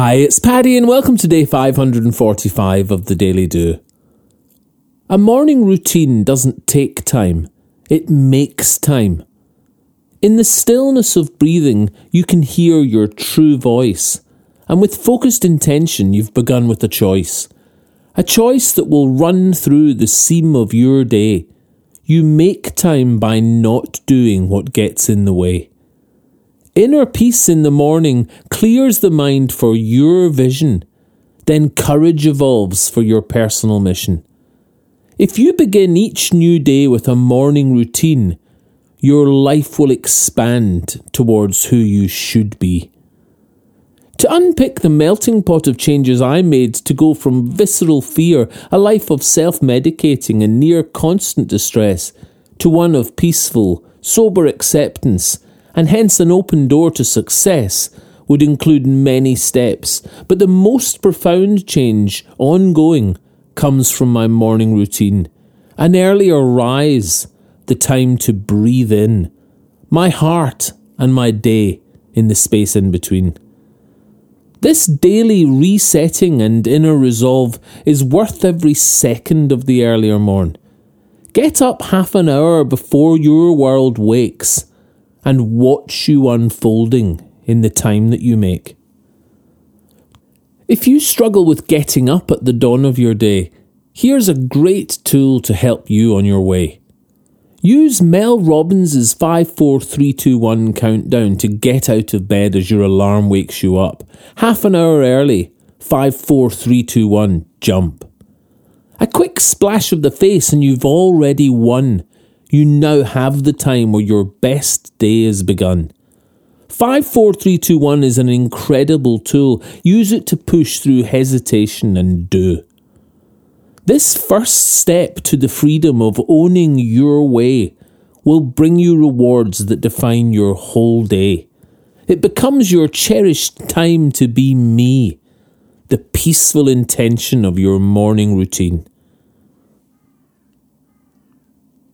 Hi, it's Paddy, and welcome to day 545 of the Daily Do. A morning routine doesn't take time, it makes time. In the stillness of breathing, you can hear your true voice, and with focused intention, you've begun with a choice. A choice that will run through the seam of your day. You make time by not doing what gets in the way. Inner peace in the morning clears the mind for your vision. Then courage evolves for your personal mission. If you begin each new day with a morning routine, your life will expand towards who you should be. To unpick the melting pot of changes I made to go from visceral fear, a life of self medicating and near constant distress, to one of peaceful, sober acceptance and hence an open door to success would include many steps, but the most profound change, ongoing, comes from my morning routine. An earlier rise, the time to breathe in, my heart and my day in the space in between. This daily resetting and inner resolve is worth every second of the earlier morn. Get up half an hour before your world wakes and watch you unfolding in the time that you make. If you struggle with getting up at the dawn of your day, here's a great tool to help you on your way. Use Mel Robbins' 54321 countdown to get out of bed as your alarm wakes you up. Half an hour early, 54321, jump. A quick splash of the face and you've already won you now have the time where your best day has begun. 54321 is an incredible tool. Use it to push through hesitation and do. This first step to the freedom of owning your way will bring you rewards that define your whole day. It becomes your cherished time to be me, the peaceful intention of your morning routine.